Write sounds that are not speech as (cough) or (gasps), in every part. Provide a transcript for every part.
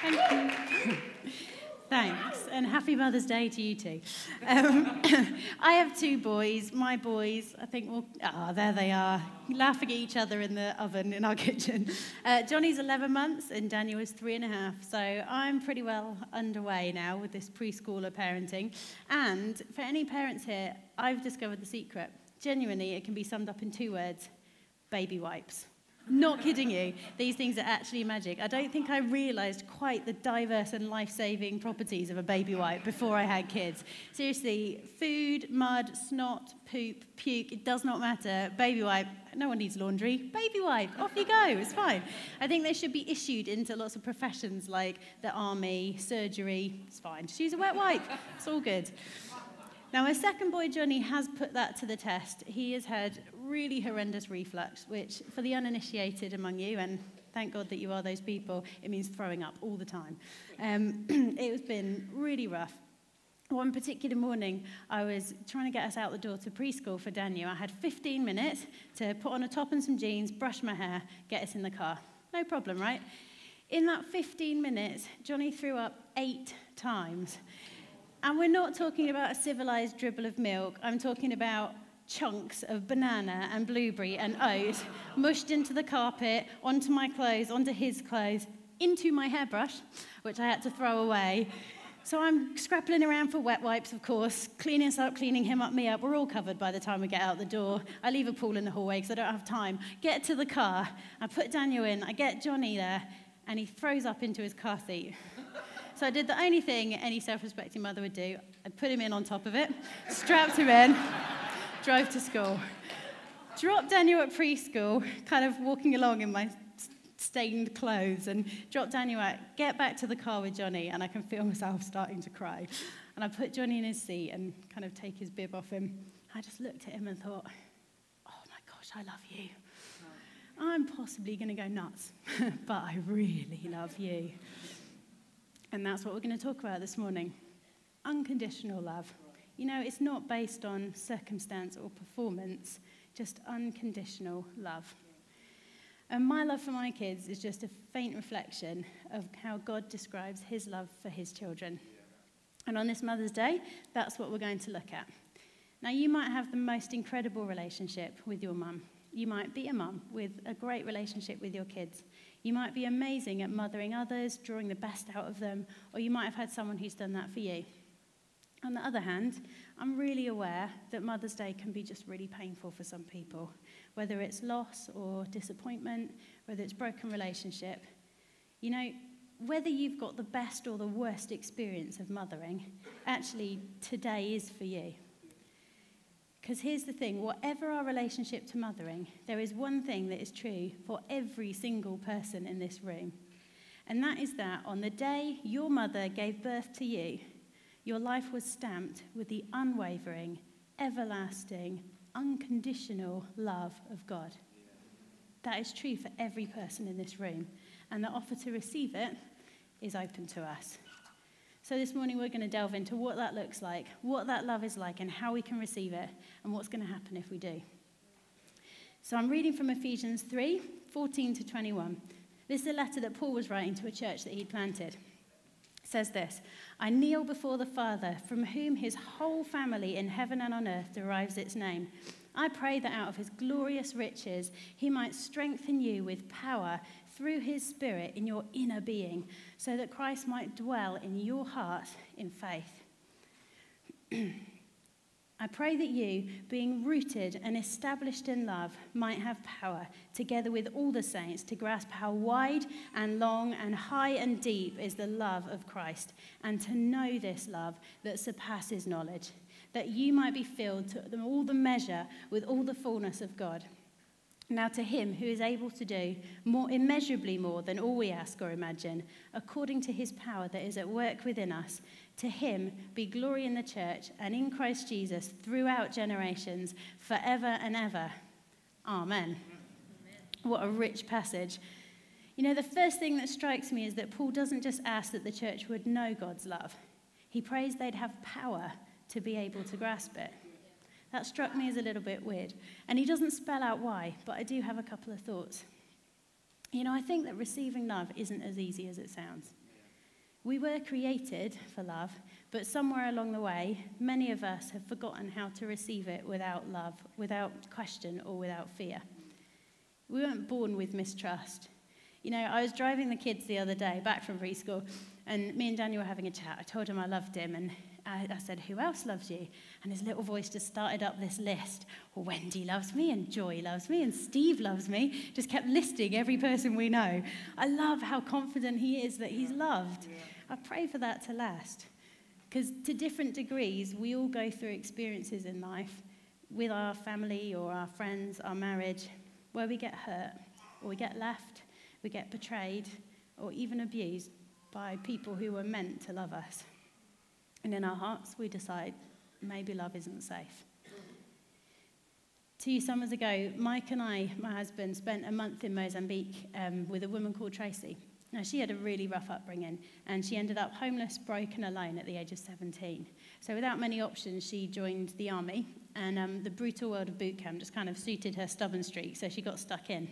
Thank you. Thanks, and happy Mother's Day to you too. Um, (coughs) I have two boys. My boys, I think, well, ah, there they are, laughing at each other in the oven in our (laughs) kitchen. Uh, Johnny's 11 months, and Daniel is three and a half. So I'm pretty well underway now with this preschooler parenting. And for any parents here, I've discovered the secret. Genuinely, it can be summed up in two words baby wipes. Not kidding you. These things are actually magic. I don't think I realized quite the diverse and life saving properties of a baby wipe before I had kids. Seriously, food, mud, snot, poop, puke, it does not matter. Baby wipe, no one needs laundry. Baby wipe, off you go, it's fine. I think they should be issued into lots of professions like the army, surgery, it's fine. Just use a wet wipe, it's all good. Now, my second boy, Johnny, has put that to the test. He has had really horrendous reflux, which, for the uninitiated among you, and thank God that you are those people, it means throwing up all the time. Um, (clears throat) it has been really rough. One particular morning, I was trying to get us out the door to preschool for Daniel. I had 15 minutes to put on a top and some jeans, brush my hair, get us in the car. No problem, right? In that 15 minutes, Johnny threw up eight times. And we're not talking about a civilized dribble of milk. I'm talking about chunks of banana and blueberry and oat mushed into the carpet, onto my clothes, onto his clothes, into my hairbrush, which I had to throw away. So I'm scrapping around for wet wipes, of course, cleaning us up, cleaning him up, me up. We're all covered by the time we get out the door. I leave a pool in the hallway because I don't have time. Get to the car. I put Daniel in. I get Johnny there, and he throws up into his car seat. So I did the only thing any self respecting mother would do I put him in on top of it, strapped him in, (laughs) drove to school. Dropped Daniel at preschool, kind of walking along in my stained clothes, and dropped Daniel out, get back to the car with Johnny, and I can feel myself starting to cry. And I put Johnny in his seat and kind of take his bib off him. I just looked at him and thought, oh my gosh, I love you. I'm possibly going to go nuts, (laughs) but I really love you. And that's what we're going to talk about this morning unconditional love. You know, it's not based on circumstance or performance, just unconditional love. And my love for my kids is just a faint reflection of how God describes his love for his children. And on this Mother's Day, that's what we're going to look at. Now, you might have the most incredible relationship with your mum. You might be a mum with a great relationship with your kids. You might be amazing at mothering others, drawing the best out of them, or you might have had someone who's done that for you. On the other hand, I'm really aware that Mother's Day can be just really painful for some people, whether it's loss or disappointment, whether it's broken relationship. You know, whether you've got the best or the worst experience of mothering, actually, today is for you. Because here's the thing whatever our relationship to mothering, there is one thing that is true for every single person in this room. And that is that on the day your mother gave birth to you, your life was stamped with the unwavering, everlasting, unconditional love of God. That is true for every person in this room. And the offer to receive it is open to us. So, this morning we're going to delve into what that looks like, what that love is like, and how we can receive it, and what's going to happen if we do. So, I'm reading from Ephesians 3 14 to 21. This is a letter that Paul was writing to a church that he'd planted. It says this I kneel before the Father, from whom his whole family in heaven and on earth derives its name. I pray that out of his glorious riches he might strengthen you with power through his Spirit in your inner being, so that Christ might dwell in your heart in faith. (clears throat) I pray that you, being rooted and established in love, might have power, together with all the saints, to grasp how wide and long and high and deep is the love of Christ, and to know this love that surpasses knowledge, that you might be filled to all the measure with all the fullness of God. Now, to him who is able to do more, immeasurably more than all we ask or imagine, according to his power that is at work within us, to him be glory in the church and in Christ Jesus throughout generations, forever and ever. Amen. Amen. What a rich passage. You know, the first thing that strikes me is that Paul doesn't just ask that the church would know God's love, he prays they'd have power to be able to grasp it. That struck me as a little bit weird. And he doesn't spell out why, but I do have a couple of thoughts. You know, I think that receiving love isn't as easy as it sounds. We were created for love, but somewhere along the way, many of us have forgotten how to receive it without love, without question, or without fear. We weren't born with mistrust. You know, I was driving the kids the other day back from preschool, and me and Daniel were having a chat. I told him I loved him, and I, I said, Who else loves you? And his little voice just started up this list. Well, Wendy loves me, and Joy loves me, and Steve loves me. Just kept listing every person we know. I love how confident he is that he's loved. I pray for that to last. Because to different degrees, we all go through experiences in life with our family or our friends, our marriage, where we get hurt, or we get left, we get betrayed, or even abused by people who were meant to love us. And in our hearts, we decide maybe love isn't safe. Two summers ago, Mike and I, my husband, spent a month in Mozambique um, with a woman called Tracy. Now, she had a really rough upbringing, and she ended up homeless, broken, alone at the age of 17. So, without many options, she joined the army, and um, the brutal world of boot camp just kind of suited her stubborn streak, so she got stuck in.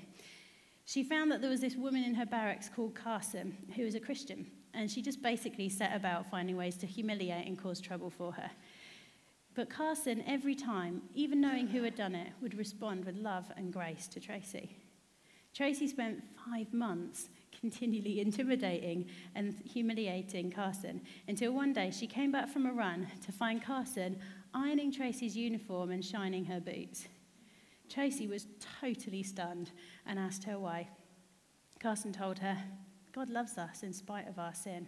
She found that there was this woman in her barracks called Carson, who was a Christian, and she just basically set about finding ways to humiliate and cause trouble for her. But Carson, every time, even knowing who had done it, would respond with love and grace to Tracy. Tracy spent five months continually (laughs) intimidating and humiliating Carson until one day she came back from a run to find Carson ironing Tracy's uniform and shining her boots. Tracy was totally stunned and asked her why. Carson told her, God loves us in spite of our sin,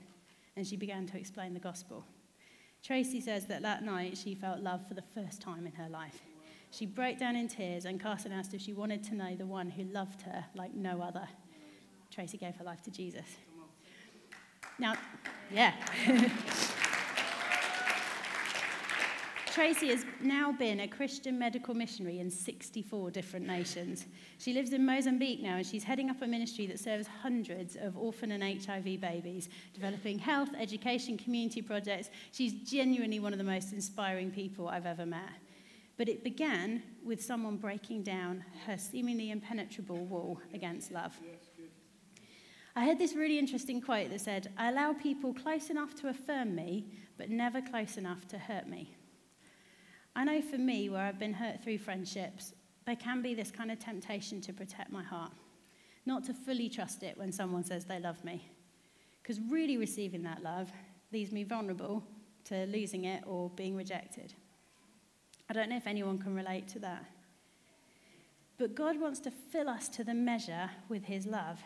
and she began to explain the gospel. Tracy says that that night she felt love for the first time in her life. She broke down in tears, and Carson asked if she wanted to know the one who loved her like no other. Tracy gave her life to Jesus. Now, yeah. (laughs) Tracy has now been a Christian medical missionary in 64 different nations. She lives in Mozambique now and she's heading up a ministry that serves hundreds of orphan and HIV babies, developing health, education, community projects. She's genuinely one of the most inspiring people I've ever met. But it began with someone breaking down her seemingly impenetrable wall against love. I heard this really interesting quote that said, I allow people close enough to affirm me, but never close enough to hurt me. I know for me, where I've been hurt through friendships, there can be this kind of temptation to protect my heart, not to fully trust it when someone says they love me. Because really receiving that love leaves me vulnerable to losing it or being rejected. I don't know if anyone can relate to that. But God wants to fill us to the measure with his love.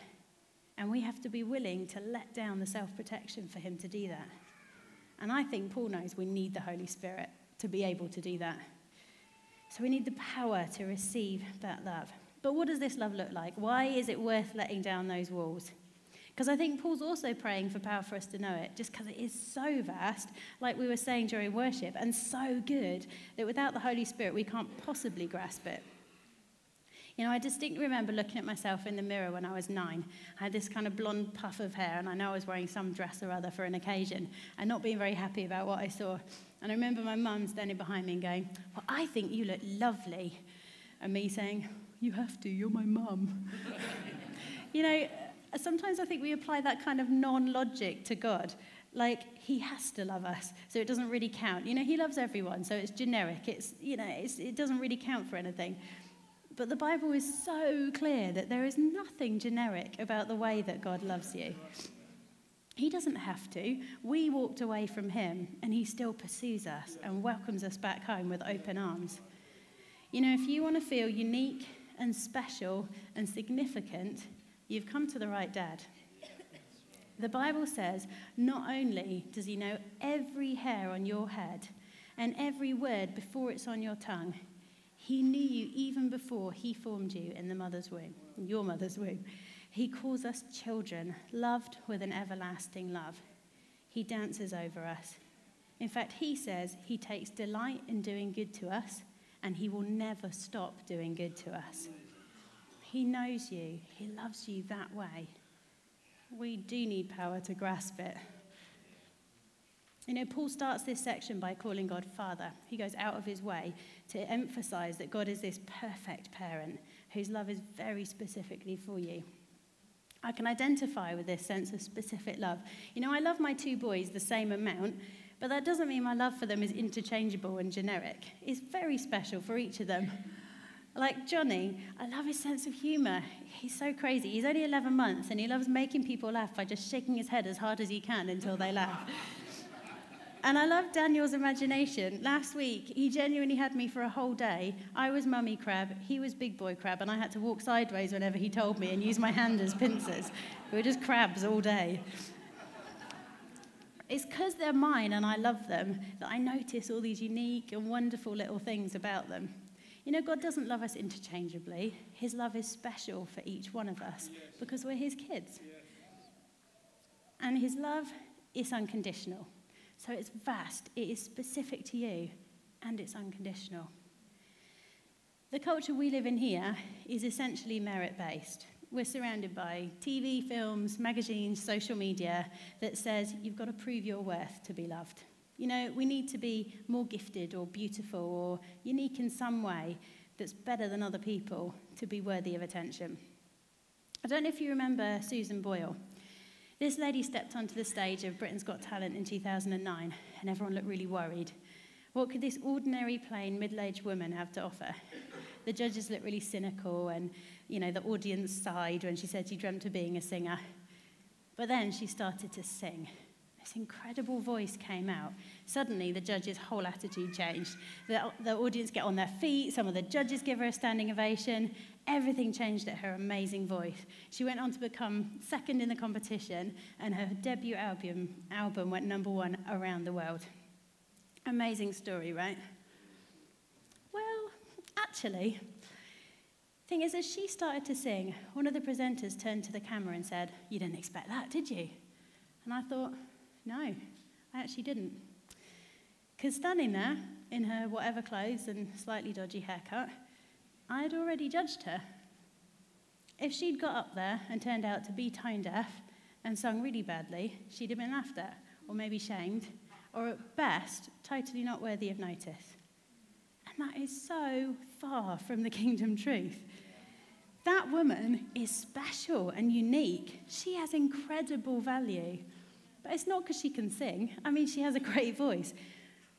And we have to be willing to let down the self protection for him to do that. And I think Paul knows we need the Holy Spirit to be able to do that. So we need the power to receive that love. But what does this love look like? Why is it worth letting down those walls? Because I think Paul's also praying for power for us to know it, just because it is so vast, like we were saying during worship, and so good that without the Holy Spirit, we can't possibly grasp it. You know, I distinctly remember looking at myself in the mirror when I was nine. I had this kind of blonde puff of hair, and I know I was wearing some dress or other for an occasion, and not being very happy about what I saw. And I remember my mum standing behind me and going, Well, I think you look lovely. And me saying, You have to, you're my mum. (laughs) you know, sometimes I think we apply that kind of non logic to God. Like, he has to love us, so it doesn't really count. You know, he loves everyone, so it's generic. It's, you know, it's, it doesn't really count for anything. But the Bible is so clear that there is nothing generic about the way that God loves you. He doesn't have to. We walked away from him, and he still pursues us and welcomes us back home with open arms. You know, if you want to feel unique and special and significant, you've come to the right dad. The Bible says not only does he know every hair on your head and every word before it's on your tongue, he knew you even before he formed you in the mother's womb, your mother's womb. He calls us children, loved with an everlasting love. He dances over us. In fact, he says he takes delight in doing good to us and he will never stop doing good to us. He knows you, he loves you that way. We do need power to grasp it. You know, Paul starts this section by calling God Father. He goes out of his way to emphasize that God is this perfect parent whose love is very specifically for you. I can identify with this sense of specific love. You know, I love my two boys the same amount, but that doesn't mean my love for them is interchangeable and generic. It's very special for each of them. Like Johnny, I love his sense of humor. He's so crazy. He's only 11 months and he loves making people laugh by just shaking his head as hard as he can until they laugh. And I love Daniel's imagination. Last week, he genuinely had me for a whole day. I was mummy crab, he was big boy crab, and I had to walk sideways whenever he told me and use my hand as pincers. We were just crabs all day. It's because they're mine and I love them that I notice all these unique and wonderful little things about them. You know, God doesn't love us interchangeably. His love is special for each one of us because we're His kids. And His love is unconditional. So it's vast, it is specific to you, and it's unconditional. The culture we live in here is essentially merit based. We're surrounded by TV, films, magazines, social media that says you've got to prove your worth to be loved. You know, we need to be more gifted or beautiful or unique in some way that's better than other people to be worthy of attention. I don't know if you remember Susan Boyle. This lady stepped onto the stage of Britain's Got Talent in 2009, and everyone looked really worried. What could this ordinary, plain, middle aged woman have to offer? The judges looked really cynical, and you know, the audience sighed when she said she dreamt of being a singer. But then she started to sing. This incredible voice came out. Suddenly, the judge's whole attitude changed. The, the audience get on their feet, some of the judges give her a standing ovation, Everything changed at her amazing voice. She went on to become second in the competition, and her debut album, album went number one around the world. Amazing story, right? Well, actually, thing is, as she started to sing, one of the presenters turned to the camera and said, You didn't expect that, did you? And I thought, No, I actually didn't. Because standing there in her whatever clothes and slightly dodgy haircut, I had already judged her. If she'd got up there and turned out to be tone deaf and sung really badly, she'd have been laughed at, or maybe shamed, or at best, totally not worthy of notice. And that is so far from the kingdom truth. That woman is special and unique. She has incredible value. But it's not because she can sing. I mean, she has a great voice.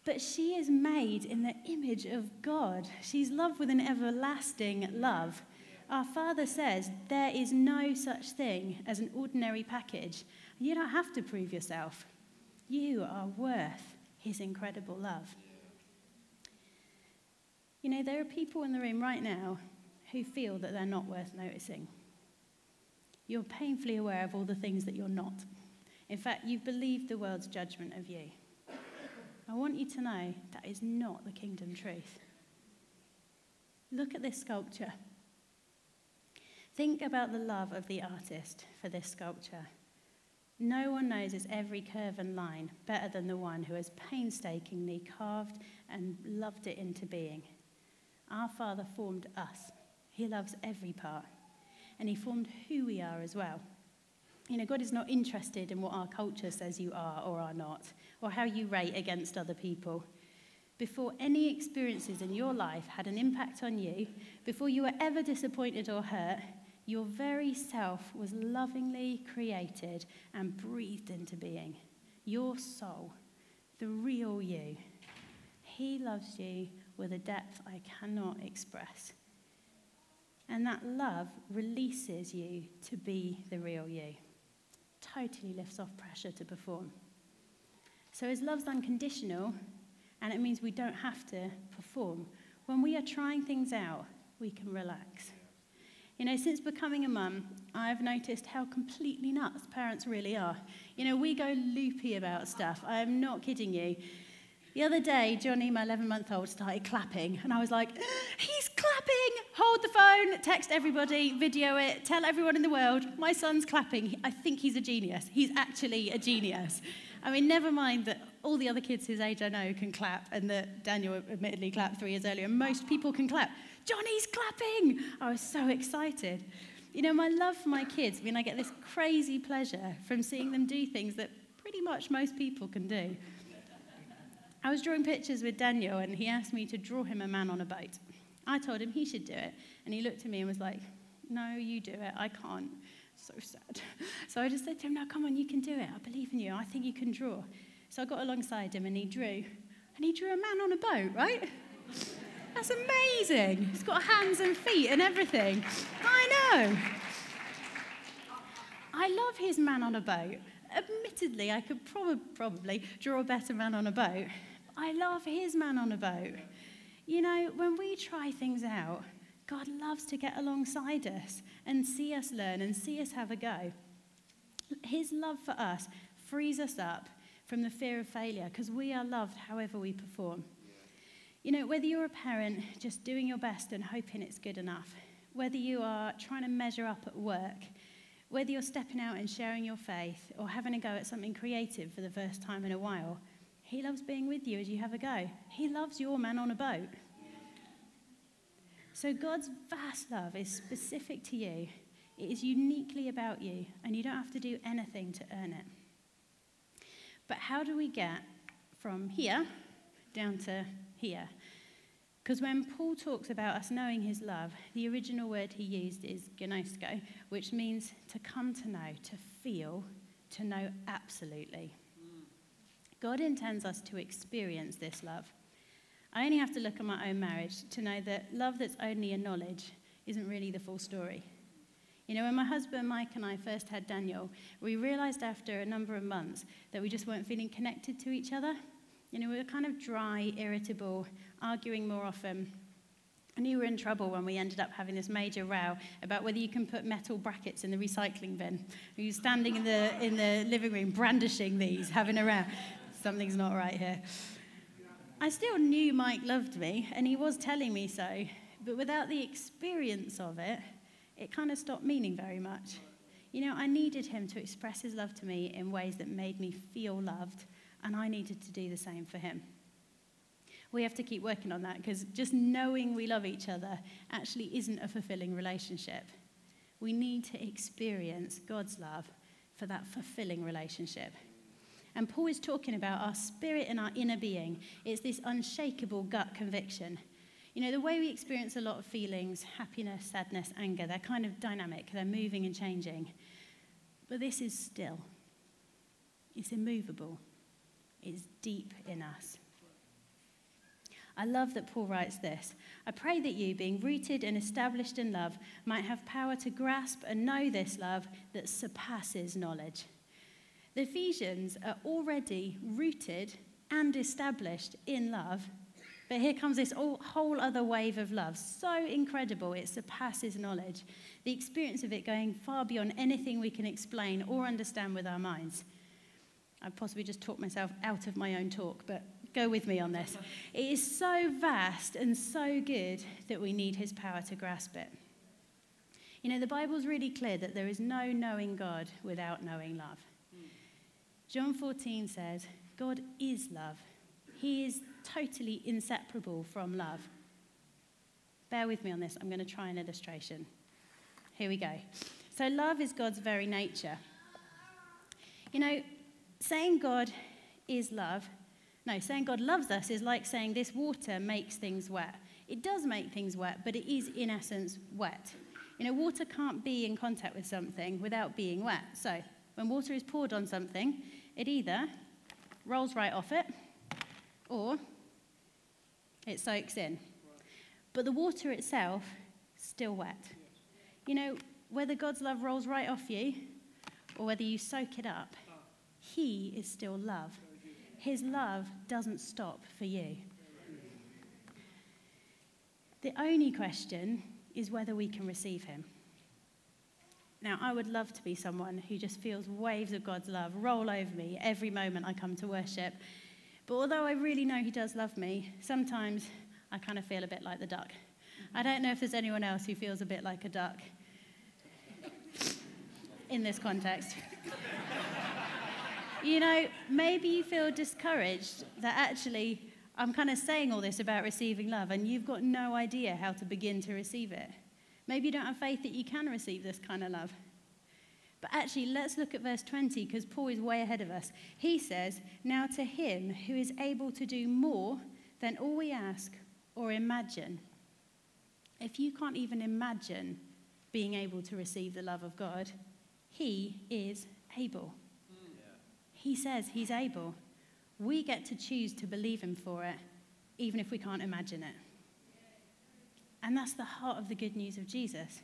But she is made in the image of God. She's loved with an everlasting love. Our Father says there is no such thing as an ordinary package. You don't have to prove yourself. You are worth His incredible love. You know, there are people in the room right now who feel that they're not worth noticing. You're painfully aware of all the things that you're not. In fact, you've believed the world's judgment of you. I want you to know that is not the kingdom truth. Look at this sculpture. Think about the love of the artist for this sculpture. No one knows its every curve and line better than the one who has painstakingly carved and loved it into being. Our Father formed us. He loves every part. And He formed who we are as well. You know, God is not interested in what our culture says you are or are not, or how you rate against other people. Before any experiences in your life had an impact on you, before you were ever disappointed or hurt, your very self was lovingly created and breathed into being. Your soul, the real you. He loves you with a depth I cannot express. And that love releases you to be the real you totally lifts off pressure to perform. So his love's unconditional, and it means we don't have to perform. When we are trying things out, we can relax. You know, since becoming a mum, I've noticed how completely nuts parents really are. You know, we go loopy about stuff. I am not kidding you. The other day, Johnny, my 11 month old, started clapping, and I was like, (gasps) clapping! Hold the phone, text everybody, video it, tell everyone in the world, my son's clapping. I think he's a genius. He's actually a genius. I mean, never mind that all the other kids his age I know can clap, and that Daniel admittedly clapped three years earlier. Most people can clap. Johnny's clapping! I was so excited. You know, my love for my kids, I mean, I get this crazy pleasure from seeing them do things that pretty much most people can do. I was drawing pictures with Daniel, and he asked me to draw him a man on a boat. I told him he should do it, and he looked at me and was like, No, you do it. I can't. So sad. (laughs) So I just said to him, Now come on, you can do it. I believe in you. I think you can draw. So I got alongside him and he drew. And he drew a man on a boat, right? (laughs) That's amazing. He's got hands and feet and everything. I know. I love his man on a boat. Admittedly, I could prob- probably draw a better man on a boat. I love his man on a boat. You know, when we try things out, God loves to get alongside us and see us learn and see us have a go. His love for us frees us up from the fear of failure because we are loved however we perform. You know, whether you're a parent just doing your best and hoping it's good enough, whether you are trying to measure up at work, whether you're stepping out and sharing your faith or having a go at something creative for the first time in a while, He loves being with you as you have a go. He loves your man on a boat. So God's vast love is specific to you. It is uniquely about you, and you don't have to do anything to earn it. But how do we get from here down to here? Because when Paul talks about us knowing his love, the original word he used is gnosko, which means to come to know, to feel, to know absolutely. God intends us to experience this love. I only have to look at my own marriage to know that love that's only a knowledge isn't really the full story. You know, when my husband Mike and I first had Daniel, we realized after a number of months that we just weren't feeling connected to each other. You know, we were kind of dry, irritable, arguing more often. I knew we were in trouble when we ended up having this major row about whether you can put metal brackets in the recycling bin. We were standing in the, in the living room brandishing these, having a row. Something's not right here. I still knew Mike loved me, and he was telling me so, but without the experience of it, it kind of stopped meaning very much. You know, I needed him to express his love to me in ways that made me feel loved, and I needed to do the same for him. We have to keep working on that because just knowing we love each other actually isn't a fulfilling relationship. We need to experience God's love for that fulfilling relationship. And Paul is talking about our spirit and our inner being. It's this unshakable gut conviction you know, the way we experience a lot of feelings, happiness, sadness, anger, they're kind of dynamic, they're moving and changing. But this is still, it's immovable, it's deep in us. I love that Paul writes this. I pray that you, being rooted and established in love, might have power to grasp and know this love that surpasses knowledge. The Ephesians are already rooted and established in love but here comes this whole other wave of love, so incredible it surpasses knowledge. The experience of it going far beyond anything we can explain or understand with our minds. I possibly just talked myself out of my own talk, but go with me on this. (laughs) It is so vast and so good that we need his power to grasp it. You know, the Bible's really clear that there is no knowing God without knowing love. John 14 says, God is love. He is totally inseparable from love. Bear with me on this. I'm going to try an illustration. Here we go. So, love is God's very nature. You know, saying God is love, no, saying God loves us is like saying this water makes things wet. It does make things wet, but it is, in essence, wet. You know, water can't be in contact with something without being wet. So, when water is poured on something, it either rolls right off it or it soaks in. But the water itself, still wet. You know, whether God's love rolls right off you or whether you soak it up, He is still love. His love doesn't stop for you. The only question is whether we can receive Him. Now, I would love to be someone who just feels waves of God's love roll over me every moment I come to worship but although I really know He does love me, sometimes I kind of feel a bit like the duck. I don't know if there's anyone else who feels a bit like a duck (laughs) in this context. (laughs) you know, maybe you feel discouraged that actually I'm kind of saying all this about receiving love and you've got no idea how to begin to receive it. Maybe you don't have faith that you can receive this kind of love. But actually, let's look at verse 20 because Paul is way ahead of us. He says, Now to him who is able to do more than all we ask or imagine. If you can't even imagine being able to receive the love of God, He is able. He says he's able. We get to choose to believe him for it, even if we can't imagine it. And that's the heart of the good news of Jesus.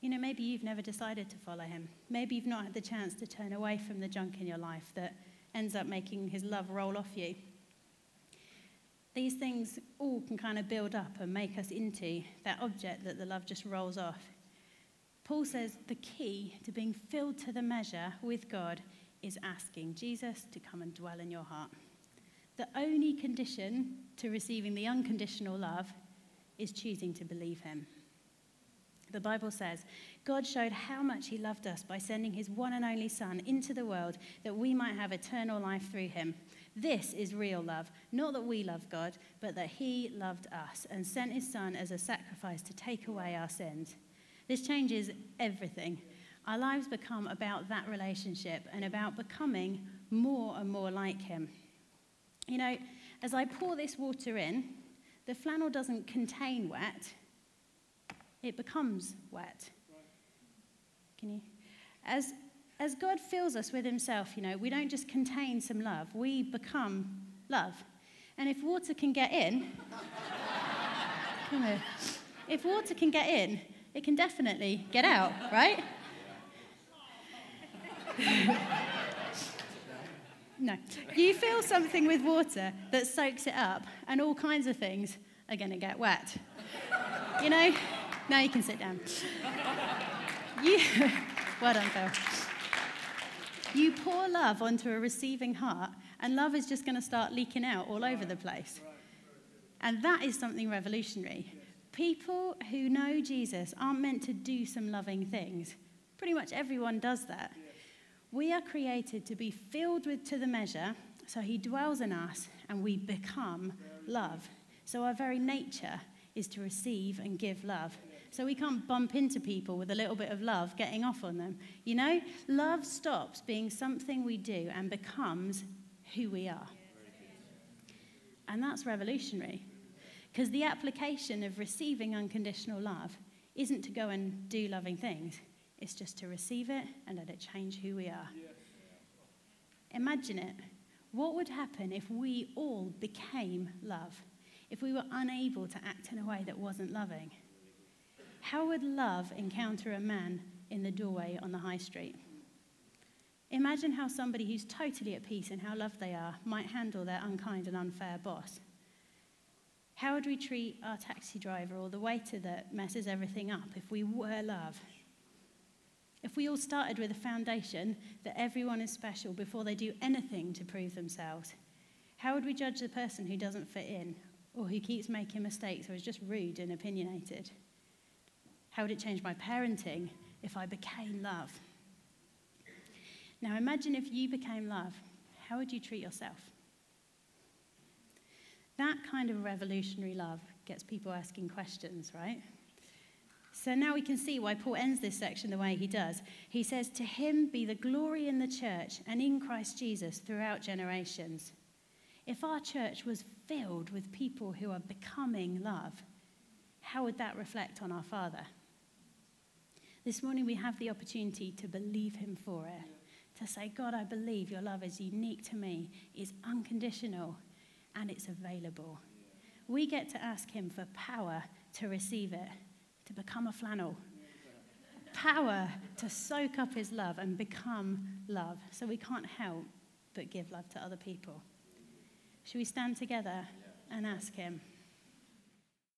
You know, maybe you've never decided to follow him. Maybe you've not had the chance to turn away from the junk in your life that ends up making his love roll off you. These things all can kind of build up and make us into that object that the love just rolls off. Paul says the key to being filled to the measure with God is asking Jesus to come and dwell in your heart. The only condition to receiving the unconditional love is choosing to believe him. The Bible says, God showed how much he loved us by sending his one and only Son into the world that we might have eternal life through him. This is real love. Not that we love God, but that he loved us and sent his Son as a sacrifice to take away our sins. This changes everything. Our lives become about that relationship and about becoming more and more like him. You know, as I pour this water in, the flannel doesn't contain wet, it becomes wet. Can you? As, as God fills us with Himself, you know, we don't just contain some love, we become love. And if water can get in, come here. If water can get in, it can definitely get out, right? (laughs) no. You fill something with water that soaks it up, and all kinds of things are going to get wet. You know? Now you can sit down. You, (laughs) well done, Phil. You pour love onto a receiving heart, and love is just going to start leaking out all over the place. And that is something revolutionary. People who know Jesus aren't meant to do some loving things. Pretty much everyone does that. We are created to be filled with to the measure, so he dwells in us and we become love. So our very nature is to receive and give love. So we can't bump into people with a little bit of love getting off on them. You know, love stops being something we do and becomes who we are. And that's revolutionary. Because the application of receiving unconditional love isn't to go and do loving things, it's just to receive it and let it change who we are. Imagine it. What would happen if we all became love? If we were unable to act in a way that wasn't loving? How would love encounter a man in the doorway on the high street? Imagine how somebody who's totally at peace in how loved they are might handle their unkind and unfair boss. How would we treat our taxi driver or the waiter that messes everything up if we were love? If we all started with a foundation that everyone is special before they do anything to prove themselves, how would we judge the person who doesn't fit in or who keeps making mistakes or is just rude and opinionated? How would it change my parenting if I became love? Now imagine if you became love, how would you treat yourself? That kind of revolutionary love gets people asking questions, right? So now we can see why Paul ends this section the way he does. He says, To him be the glory in the church and in Christ Jesus throughout generations. If our church was filled with people who are becoming love, how would that reflect on our Father? This morning we have the opportunity to believe Him for it, to say, God, I believe your love is unique to me, is unconditional, and it's available. We get to ask Him for power to receive it, to become a flannel. Power to soak up His love and become love. So we can't help but give love to other people. Should we stand together and ask Him?